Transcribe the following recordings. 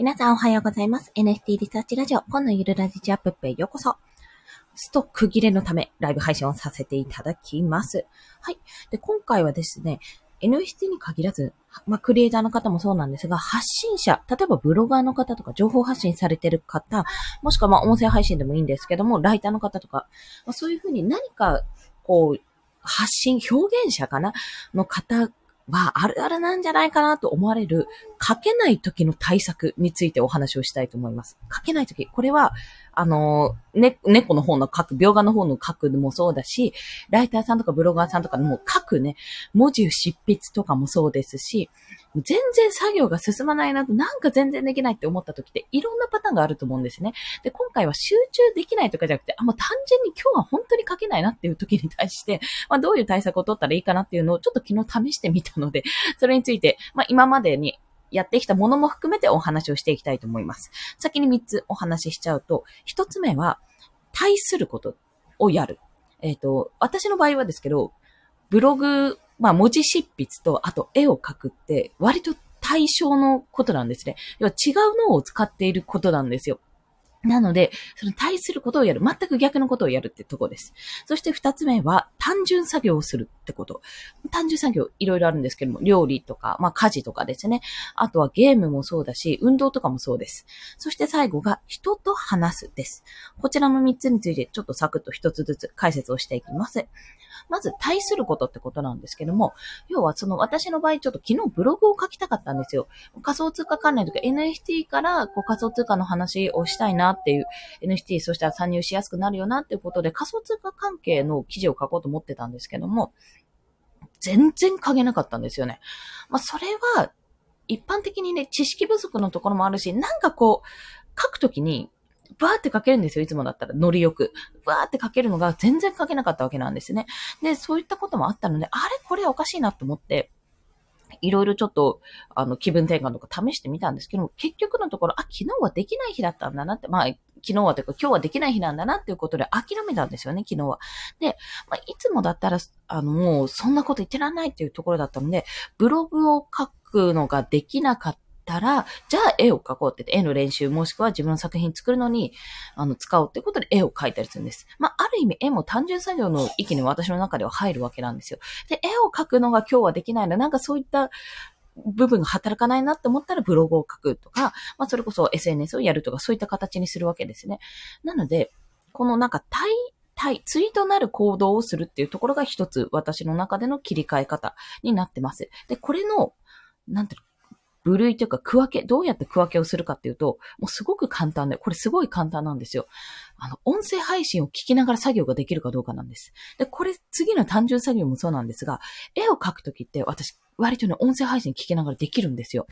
皆さんおはようございます。NFT リサーチラジオ、今のゆるラジチアップへようこそ。スト区切れのため、ライブ配信をさせていただきます。はい。で、今回はですね、NFT に限らず、まあ、クリエイターの方もそうなんですが、発信者、例えばブロガーの方とか、情報発信されてる方、もしくはまあ、音声配信でもいいんですけども、ライターの方とか、まあ、そういうふうに何か、こう、発信、表現者かな？の方はあるあるなんじゃないかなと思われる書けない時の対策についてお話をしたいと思います。書けない時、これは、あの、ね、猫の方の書く、描画の方の書くもそうだし、ライターさんとかブロガーさんとかの書くね、文字を執筆とかもそうですし、全然作業が進まないなと、なんか全然できないって思った時っていろんなパターンがあると思うんですね。で、今回は集中できないとかじゃなくて、あ、もう単純に今日は本当に書けないなっていう時に対して、まあどういう対策を取ったらいいかなっていうのをちょっと昨日試してみたので、それについて、まあ今までにやってきたものも含めてお話をしていきたいと思います。先に3つお話ししちゃうと、1つ目は、対することをやる。えっ、ー、と、私の場合はですけど、ブログ、まあ文字執筆と、あと絵を描くって、割と対象のことなんですね。要は違う脳を使っていることなんですよ。なので、その対することをやる。全く逆のことをやるってとこです。そして二つ目は、単純作業をするってこと。単純作業、いろいろあるんですけども、料理とか、まあ家事とかですね。あとはゲームもそうだし、運動とかもそうです。そして最後が、人と話すです。こちらの三つについて、ちょっとサクッと一つずつ解説をしていきます。まず、対することってことなんですけども、要はその私の場合、ちょっと昨日ブログを書きたかったんですよ。仮想通貨関連とか NFT からこう仮想通貨の話をしたいなっていう、NFT そしたら参入しやすくなるよなっていうことで仮想通貨関係の記事を書こうと思ってたんですけども、全然書けなかったんですよね。まあ、それは、一般的にね、知識不足のところもあるし、なんかこう、書くときに、バーって書けるんですよ、いつもだったら。ノリよく。バーって書けるのが全然書けなかったわけなんですね。で、そういったこともあったので、あれ？これおかしいなと思って、いろいろちょっと、あの、気分転換とか試してみたんですけど、結局のところ、あ、昨日はできない日だったんだなって、まあ、昨日はというか今日はできない日なんだなっていうことで諦めたんですよね、昨日は。で、まあ、いつもだったら、あの、もうそんなこと言ってらんないっていうところだったので、ブログを書くのができなかったたら、じゃあ絵を描こうってて、絵の練習もしくは自分の作品作るのに、あの、使おうってことで絵を描いたりするんです。まあ、ある意味絵も単純作業の域に私の中では入るわけなんですよ。で、絵を描くのが今日はできないのなんかそういった部分が働かないなって思ったらブログを書くとか、まあ、それこそ SNS をやるとか、そういった形にするわけですね。なので、このなんか対、対、対となる行動をするっていうところが一つ私の中での切り替え方になってます。で、これの、なんていう部類というか区分け、どうやって区分けをするかっていうと、もうすごく簡単で、これすごい簡単なんですよ。あの、音声配信を聞きながら作業ができるかどうかなんです。で、これ次の単純作業もそうなんですが、絵を描くときって私、割とね、音声配信聞きながらできるんですよ。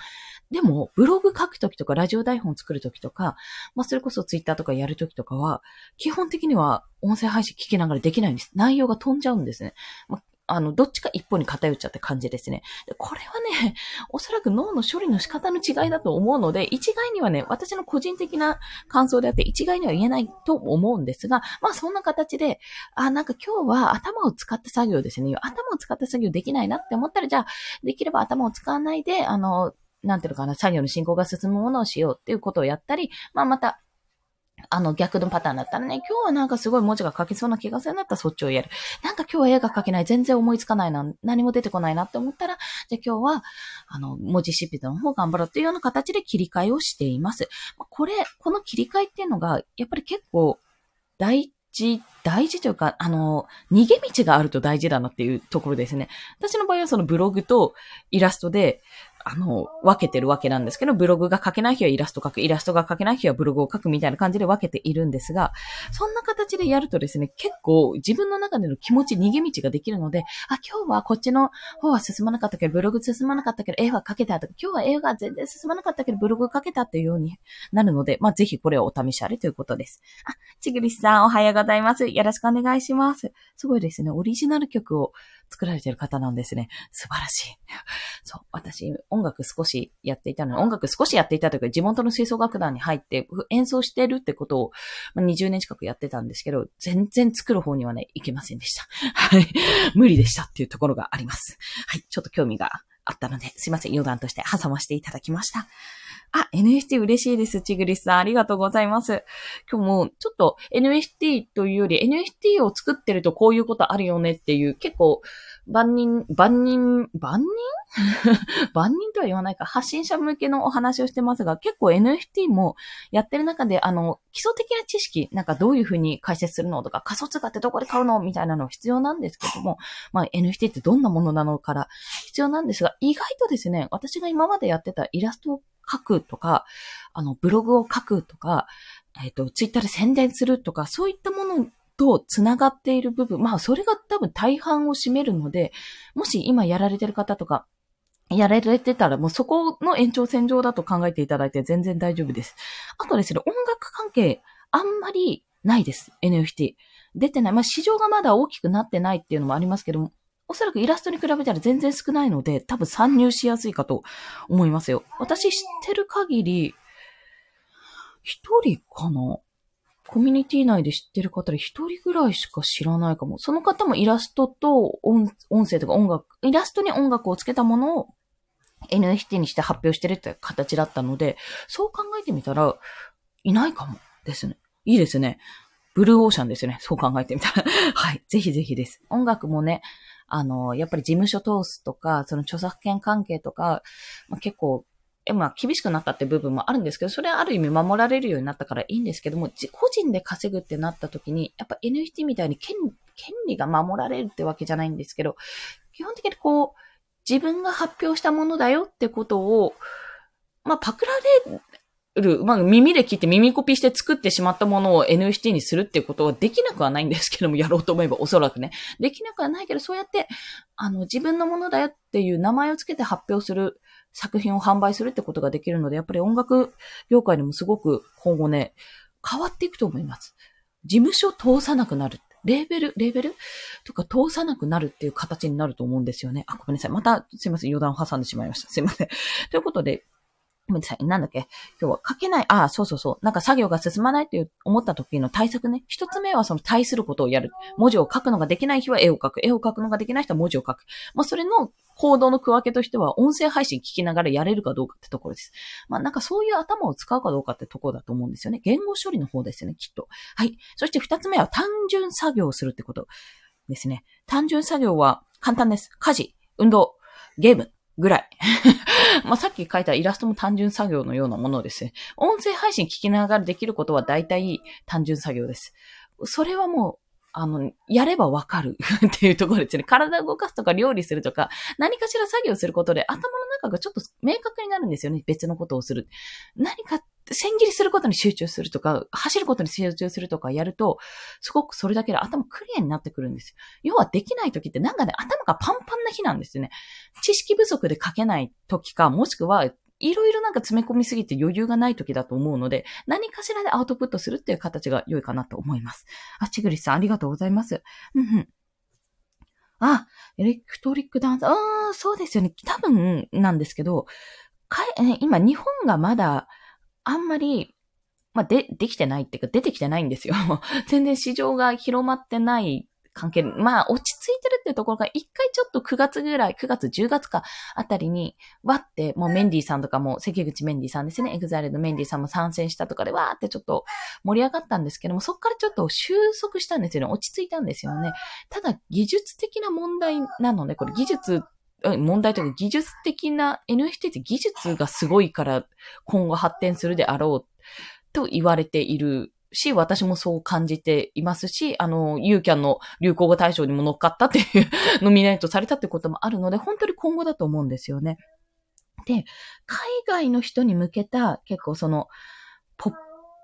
でも、ブログ書くときとか、ラジオ台本作るときとか、まあ、それこそツイッターとかやるときとかは、基本的には音声配信聞きながらできないんです。内容が飛んじゃうんですね。まああの、どっちか一方に偏っちゃって感じですね。これはね、おそらく脳の処理の仕方の違いだと思うので、一概にはね、私の個人的な感想であって、一概には言えないと思うんですが、まあそんな形で、あ、なんか今日は頭を使った作業ですね。頭を使った作業できないなって思ったら、じゃあ、できれば頭を使わないで、あの、なんていうのかな、作業の進行が進むものをしようっていうことをやったり、まあまた、あの逆のパターンだったらね、今日はなんかすごい文字が書けそうな気がするんだったらそっちをやる。なんか今日は絵が書けない、全然思いつかないな、何も出てこないなって思ったら、じゃあ今日は、あの、文字執筆の方頑張ろうっていうような形で切り替えをしています。これ、この切り替えっていうのが、やっぱり結構大事、大事というか、あの、逃げ道があると大事だなっていうところですね。私の場合はそのブログとイラストで、あの、分けてるわけなんですけど、ブログが書けない日はイラスト書く、イラストが書けない日はブログを書くみたいな感じで分けているんですが、そんな形でやるとですね、結構自分の中での気持ち、逃げ道ができるので、あ、今日はこっちの方は進まなかったけど、ブログ進まなかったけど、絵は書けたとか、今日は絵が全然進まなかったけど、ブログ書けたっていうようになるので、まあ、ぜひこれをお試しあれということです。あ、ちぐりさんおはようございます。よろしくお願いします。すごいですね、オリジナル曲を作られてる方なんですね。素晴らしい。そう、私、音楽少しやっていたのに、音楽少しやっていたというか、地元の吹奏楽団に入って演奏してるってことを、ま、20年近くやってたんですけど、全然作る方にはね、いけませんでした。はい。無理でしたっていうところがあります。はい。ちょっと興味があったので、すいません。余談として挟ませていただきました。あ、NFT 嬉しいです。ちぐりさん。ありがとうございます。今日もちょっと NFT というより NFT を作ってるとこういうことあるよねっていう結構万人、万人、万人？万人とは言わないか、発信者向けのお話をしてますが、結構 NFT もやってる中で、あの、基礎的な知識、なんかどういうふうに解説するのとか、仮想通貨ってどこで買うの？みたいなの必要なんですけども、まあ NFT ってどんなものなのから必要なんですが、意外とですね、私が今までやってたイラスト書くとか、あの、ブログを書くとか、えっ、ー、と、ツイッターで宣伝するとか、そういったものと繋がっている部分、まあそれが多分大半を占めるので、もし今やられてる方とか、やられてたらもうそこの延長線上だと考えていただいて全然大丈夫です。あとですね、音楽関係あんまりないです。NFT。出てない。まあ市場がまだ大きくなってないっていうのもありますけども、おそらくイラストに比べたら全然少ないので、多分参入しやすいかと思いますよ。私知ってる限り、一人かな？コミュニティ内で知ってる方で一人ぐらいしか知らないかも。その方もイラストと音声とか音楽、イラストに音楽をつけたものを NFT にして発表してるって形だったので、そう考えてみたら、いないかもですね。いいですね。ブルーオーシャンですね。そう考えてみたら。はい。ぜひぜひです。音楽もね、あの、やっぱり事務所通すとか、その著作権関係とか、まあ、結構えまあ、厳しくなったって部分もあるんですけど、それはある意味守られるようになったからいいんですけども、個人で稼ぐってなった時に、やっぱ NFT みたいに権権利が守られるってわけじゃないんですけど、基本的にこう、自分が発表したものだよってことを、まあ、パクられる、まあ、耳で聞いて耳コピーして作ってしまったものを NFT にするっていうことはできなくはないんですけども、やろうと思えばおそらくね。できなくはないけど、そうやって、あの、自分のものだよっていう名前をつけて発表する作品を販売するってことができるので、やっぱり音楽業界でもすごく今後ね、変わっていくと思います。事務所通さなくなる。レーベル、レーベル？とか通さなくなるっていう形になると思うんですよね。あ、ごめんなさい。また、すいません。余談を挟んでしまいました。すいません。ということで、ごめんなさい。なんだっけ？今日は書けない。ああ、そうそうそう。なんか作業が進まないって思った時の対策ね。一つ目はその対することをやる。文字を書くのができない日は絵を描く。絵を描くのができない人は文字を書く。まあ、それの行動の区分けとしては、音声配信聞きながらやれるかどうかってところです。まあ、なんかそういう頭を使うかどうかってところだと思うんですよね。言語処理の方ですよね、きっと。はい。そして二つ目は単純作業をするってことですね。単純作業は簡単です。家事、運動、ゲーム、ぐらい。まあ、さっき書いたイラストも単純作業のようなものですね。音声配信聞きながらできることは大体単純作業です。それはもう、あの、やればわかる っていうところですね。体を動かすとか料理するとか、何かしら作業することで頭の中がちょっと明確になるんですよね。別のことをする。何か千切りすることに集中するとか、走ることに集中するとかやると、すごくそれだけで頭クリアになってくるんですよ。要はできない時ってなんかね、頭がパンパンな日なんですよね。知識不足で書けない時か、もしくは、いろいろなんか詰め込みすぎて余裕がない時だと思うので、何かしらでアウトプットするっていう形が良いかなと思います。あ、ちぐりさんありがとうございます。うんうん。あ、エレクトリックダンス。ああ、そうですよね。多分なんですけど、か今日本がまだあんまり、まあ、で、できてないっていうか、出てきてないんですよ。全然市場が広まってない関係、まあ、落ち着いてるっていうところが、一回ちょっと9月ぐらい、9月、10月かあたりに、わって、もうメンディーさんとかも、関口メンディーさんですね、 EXILE のメンディーさんも参戦したとかで、わーってちょっと盛り上がったんですけども、そっからちょっと収束したんですよね。落ち着いたんですよね。ただ、技術的な問題なので、これ技術問題というか技術的な NFT って技術がすごいから今後発展するであろうと言われているし、私もそう感じていますし、あの、ユーキャンの流行語大賞にも乗っかったっていうノミネートされたってこともあるので、本当に今後だと思うんですよね。で、海外の人に向けた結構その、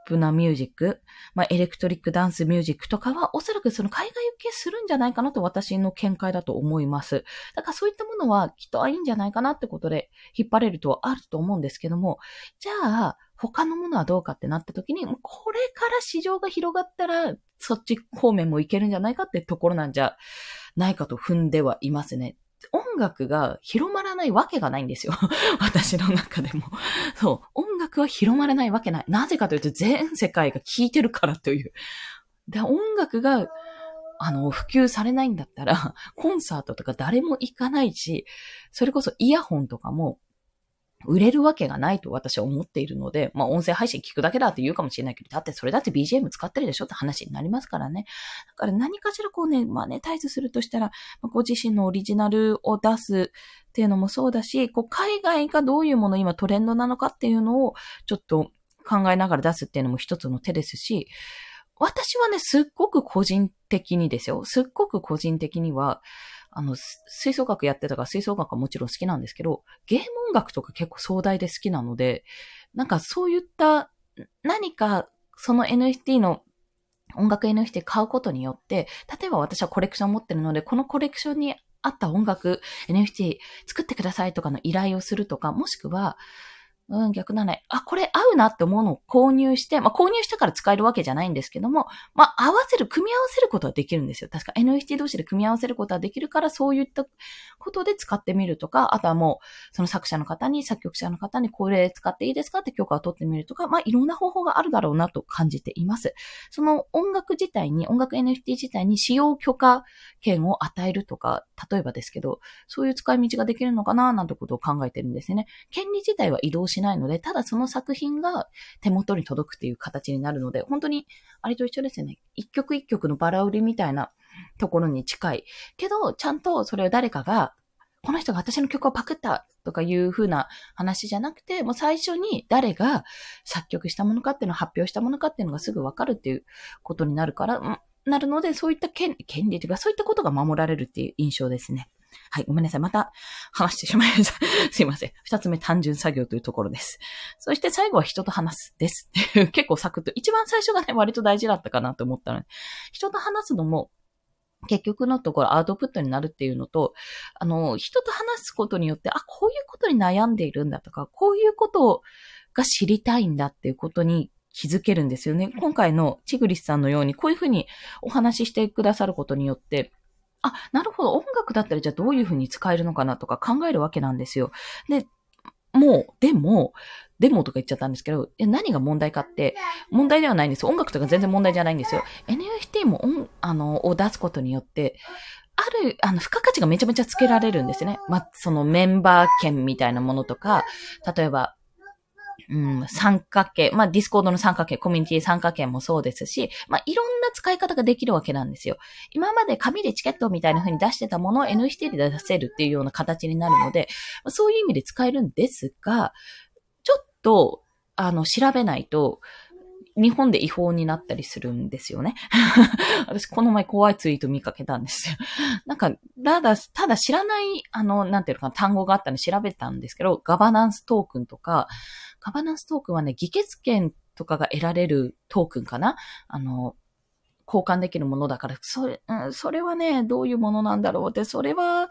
プなミュージック、まあ、エレクトリックダンスミュージックとかは、おそらくその海外受けするんじゃないかなと私の見解だと思います。だからそういったものはきっといいんじゃないかなってことで引っ張れるとはあると思うんですけども、じゃあ、他のものはどうかってなった時に、これから市場が広がったら、そっち方面もいけるんじゃないかってところなんじゃないかと踏んではいますね。音楽が広まないわけがないんですよ。私の中でも。そう。音楽は広まらないわけない。なぜかというと全世界が聴いてるからという。で、音楽が、あの、普及されないんだったら、コンサートとか誰も行かないし、それこそイヤホンとかも、売れるわけがないと私は思っているので、まあ音声配信聞くだけだって言うかもしれないけど、だってそれだって BGM 使ってるでしょって話になりますからね。だから何かしらこうね、マネタイズするとしたら、ご自身のオリジナルを出すっていうのもそうだし、こう海外がどういうもの今トレンドなのかっていうのをちょっと考えながら出すっていうのも一つの手ですし、私はね、すっごく個人的にですよ。すっごく個人的には、あの、吹奏楽やってたから吹奏楽はもちろん好きなんですけど、ゲーム音楽とか結構壮大で好きなので、なんかそういった何かその NFT の音楽 NFT 買うことによって、例えば私はコレクション持ってるので、このコレクションに合った音楽 NFT 作ってくださいとかの依頼をするとか、もしくは、うん、逆だね。あ、これ合うなって思うのを購入して、まあ、購入してから使えるわけじゃないんですけども、まあ、合わせる、組み合わせることはできるんですよ。確か NFT 同士で組み合わせることはできるから、そういったことで使ってみるとか、あとはもう、その作者の方に、作曲者の方に、これ使っていいですかって許可を取ってみるとか、まあ、いろんな方法があるだろうなと感じています。その音楽自体に、音楽 NFT 自体に使用許可権を与えるとか、例えばですけど、そういう使い道ができるのかな、なんてことを考えてるんですね。権利自体は移動しないので、ただその作品が手元に届くっていう形になるので、本当にあれと一緒ですよね。一曲一曲のバラ売りみたいなところに近い。けど、ちゃんとそれを誰かが、この人が私の曲をパクったとかいう風な話じゃなくて、もう最初に誰が作曲したものかっていうのを発表したものかっていうのがすぐわかるっていうことになるから、なるので、そういった権権利というか、そういったことが守られるっていう印象ですね。はい、ごめんなさい。また話してしまいました。すいません。二つ目、単純作業というところです。そして最後は人と話すです。結構サクッと。一番最初がね、割と大事だったかなと思ったので、人と話すのも、結局のところアウトプットになるっていうのと、あの、人と話すことによって、あ、こういうことに悩んでいるんだとか、こういうことが知りたいんだっていうことに気づけるんですよね。今回のチグリスさんのように、こういうふうにお話ししてくださることによって、あ、なるほど、音楽だったらじゃあどういうふうに使えるのかなとか考えるわけなんですよ。で、もう、でも、でもとか言っちゃったんですけど、何が問題かって、問題ではないんです。音楽とか全然問題じゃないんですよ。NFT も音、あの、を出すことによって、ある、あの、付加価値がめちゃめちゃつけられるんですね。まあ、そのメンバー券みたいなものとか、例えば、うん、参加券、まあ、 Discord の参加券、コミュニティ参加券もそうですし、まあ、いろんな使い方ができるわけなんですよ。今まで紙でチケットみたいな風に出してたものを NFT で出せるっていうような形になるので、そういう意味で使えるんですが、ちょっと、あの、調べないと、日本で違法になったりするんですよね。私、この前怖いツイート見かけたんですよ。なんか、ただ、ただ知らない、あの、なんていうのかな、単語があったので調べたんですけど、ガバナンストークンとか、ガバナンストークンはね、議決権とかが得られるトークンかなあの、交換できるものだから、それ、うん、それはね、どういうものなんだろうって、それは、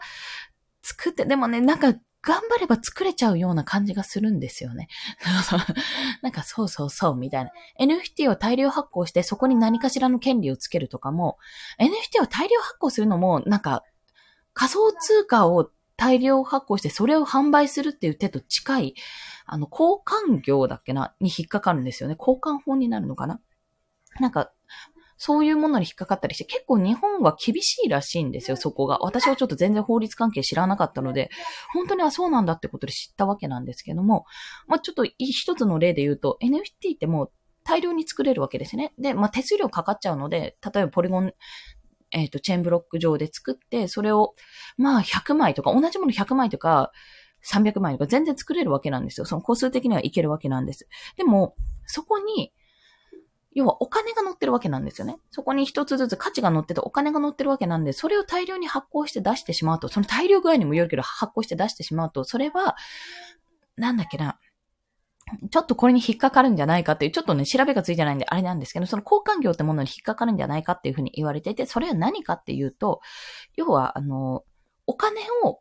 作って、でもね、なんか、頑張れば作れちゃうような感じがするんですよね。なんかそうそうそうみたいな。NFT を大量発行してそこに何かしらの権利をつけるとかも、NFT を大量発行するのもなんか仮想通貨を大量発行してそれを販売するっていう手と近い、あの、交換業だっけな、に引っかかるんですよね。交換法になるのかな？なんか、そういうものに引っかかったりして、結構日本は厳しいらしいんですよ、そこが。私はちょっと全然法律関係知らなかったので、本当にはそうなんだってことで知ったわけなんですけども、まあちょっと一つの例で言うと、NFT ってもう大量に作れるわけですね。で、まあ手数料かかっちゃうので、例えばポリゴンえっ、ー、と、チェーンブロック上で作って、それを、まあ、100枚とか、同じもの100枚とか、300枚とか全然作れるわけなんですよ。その個数的にはいけるわけなんです。でも、そこに、要はお金が乗ってるわけなんですよね。そこに一つずつ価値が乗っててお金が乗ってるわけなんで、それを大量に発行して出してしまうと、その大量具合にもよるけど発行して出してしまうと、それは、なんだっけな、ちょっとこれに引っかかるんじゃないかっていう、ちょっとね、調べがついてないんであれなんですけど、その交換業ってものに引っかかるんじゃないかっていうふうに言われていて、それは何かっていうと、要は、あの、お金を、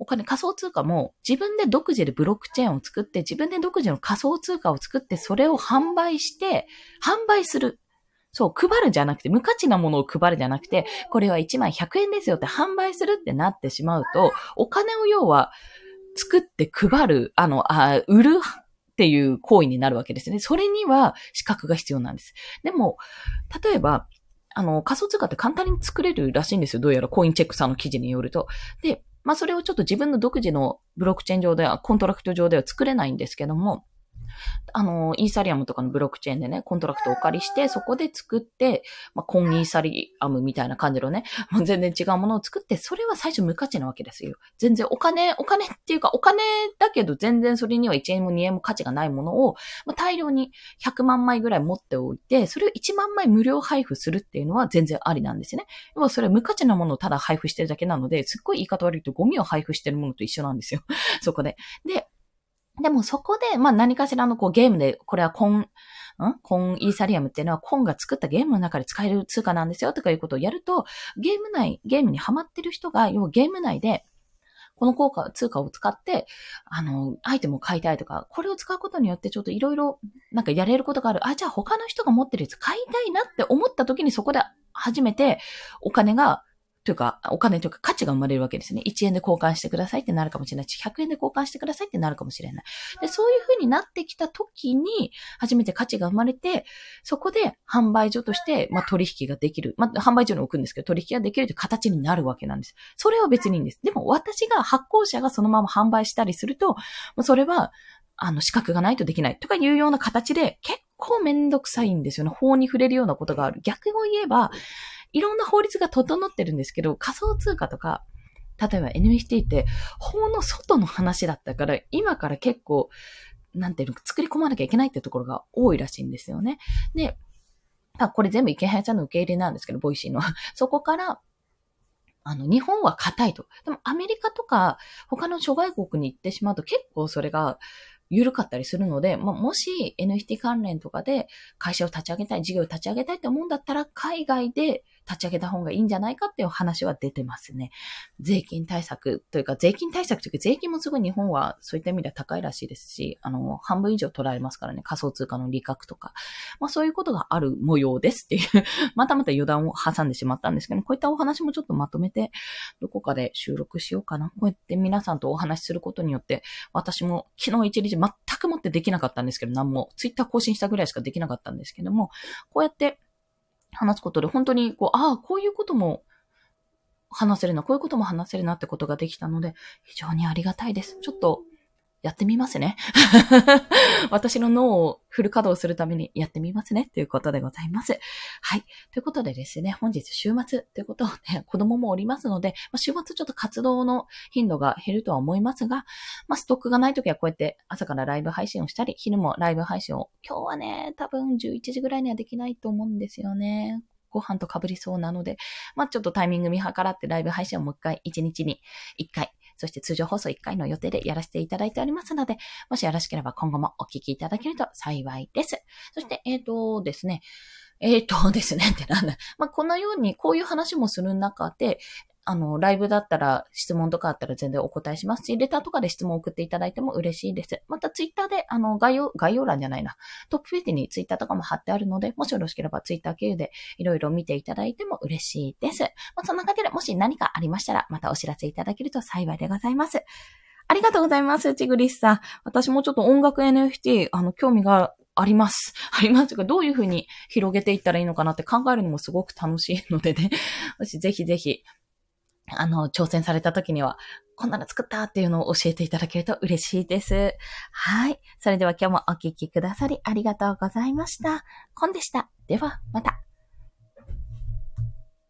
お金、仮想通貨も自分で独自でブロックチェーンを作って、自分で独自の仮想通貨を作って、それを販売して、販売する。そう、配るじゃなくて、無価値なものを配るじゃなくて、これは1枚100円ですよって販売するってなってしまうと、お金を要は、作って配る、あの、あ売るっていう行為になるわけですね。それには資格が必要なんです。でも、例えば、あの、仮想通貨って簡単に作れるらしいんですよ。どうやらコインチェックさんの記事によると。で、まあそれをちょっと自分の独自のブロックチェーン上では、コントラクト上では作れないんですけども、あの、イーサリアムとかのブロックチェーンでね、コントラクトをお借りして、そこで作って、まあ、コンイーサリアムみたいな感じのね、も う全然違うものを作って、それは最初無価値なわけですよ。全然お金、お金っていうか、お金だけど全然それには1円も2円も価値がないものを、まあ、大量に100万枚ぐらい持っておいて、それを1万枚無料配布するっていうのは全然ありなんですね。要はそれは無価値なものをただ配布してるだけなので、すっごい言い方悪いとゴミを配布してるものと一緒なんですよ。そこで。で、でもそこで、まあ何かしらのこうゲームで、これはコン、ん？コンイーサリアムっていうのはコンが作ったゲームの中で使える通貨なんですよとかいうことをやると、ゲーム内、ゲームにハマってる人が、要はゲーム内で、この効果、通貨を使って、あの、アイテムを買いたいとか、これを使うことによってちょっといろいろ、なんかやれることがある。あ、じゃあ他の人が持ってるやつ買いたいなって思った時にそこで初めてお金がというか、お金というか価値が生まれるわけですね。1円で交換してくださいってなるかもしれないし、100円で交換してくださいってなるかもしれない。で、そういう風になってきた時に、初めて価値が生まれて、そこで販売所として、まあ、取引ができる。まあ、販売所に置くんですけど、取引ができるという形になるわけなんです。それは別にいいんです。でも、私が発行者がそのまま販売したりすると、それは、あの、資格がないとできないとかいうような形で、結構めんどくさいんですよね。法に触れるようなことがある。逆を言えば、いろんな法律が整ってるんですけど、仮想通貨とか、例えば NFT って法の外の話だったから、今から結構、なんていうの、作り込まなきゃいけないってところが多いらしいんですよね。で、あ、これ全部イケハヤちゃんの受け売りなんですけど、 Voicy の。そこから、あの、日本は硬いと。でもアメリカとか他の諸外国に行ってしまうと結構それが緩かったりするので、まあ、もし NFT 関連とかで会社を立ち上げたい、事業を立ち上げたいって思うんだったら、海外で立ち上げた方がいいんじゃないかっていう話は出てますね。税金対策というか、税金対策というか、税金もすごい日本はそういった意味では高いらしいですし、あの、半分以上取られますからね、仮想通貨の利確とか。まあそういうことがある模様ですっていう またまた余談を挟んでしまったんですけど、こういったお話もちょっとまとめて、どこかで収録しようかな。こうやって皆さんとお話しすることによって、私も昨日一日全くもってできなかったんですけど、何も、ツイッター更新したぐらいしかできなかったんですけども、こうやって話すことで本当にこう、ああ、こういうことも話せるな、こういうことも話せるなってことができたので、非常にありがたいです。ちょっとやってみますね。私の脳をフル稼働するためにやってみますね。ということでございます。はい。ということでですね、本日週末ということをね、子供もおりますので、まあ、週末ちょっと活動の頻度が減るとは思いますが、まあ、ストックがないときはこうやって朝からライブ配信をしたり、昼もライブ配信を、今日はね、多分11時ぐらいにはできないと思うんですよね。ご飯と被りそうなので、まあ、ちょっとタイミング見計らってライブ配信をもう一回、1日に1回そして通常放送1回の予定でやらせていただいておりますので、もしよろしければ今後もお聞きいただけると幸いです。そして、えっ、ー、とですね、えっ、ー、とですね、ってなんだ。まあ、このように、こういう話もする中で、あの、ライブだったら質問とかあったら全然お答えしますし、レターとかで質問を送っていただいても嬉しいです。またツイッターで、あの、概要、概要欄じゃないな。トップページにツイッターとかも貼ってあるので、もしよろしければツイッター経由でいろいろ見ていただいても嬉しいです。まあ、そんな感じでもし何かありましたら、またお知らせいただけると幸いでございます。ありがとうございます、チグリスさん。私もちょっと音楽 NFT、あの、興味があります。ありますが、どういうふうに広げていったらいいのかなって考えるのもすごく楽しいのでね。もしぜひぜひ、あの、挑戦された時には、こんなの作ったっていうのを教えていただけると嬉しいです。はい。それでは今日もお聴きくださりありがとうございました。コンでした。では、また。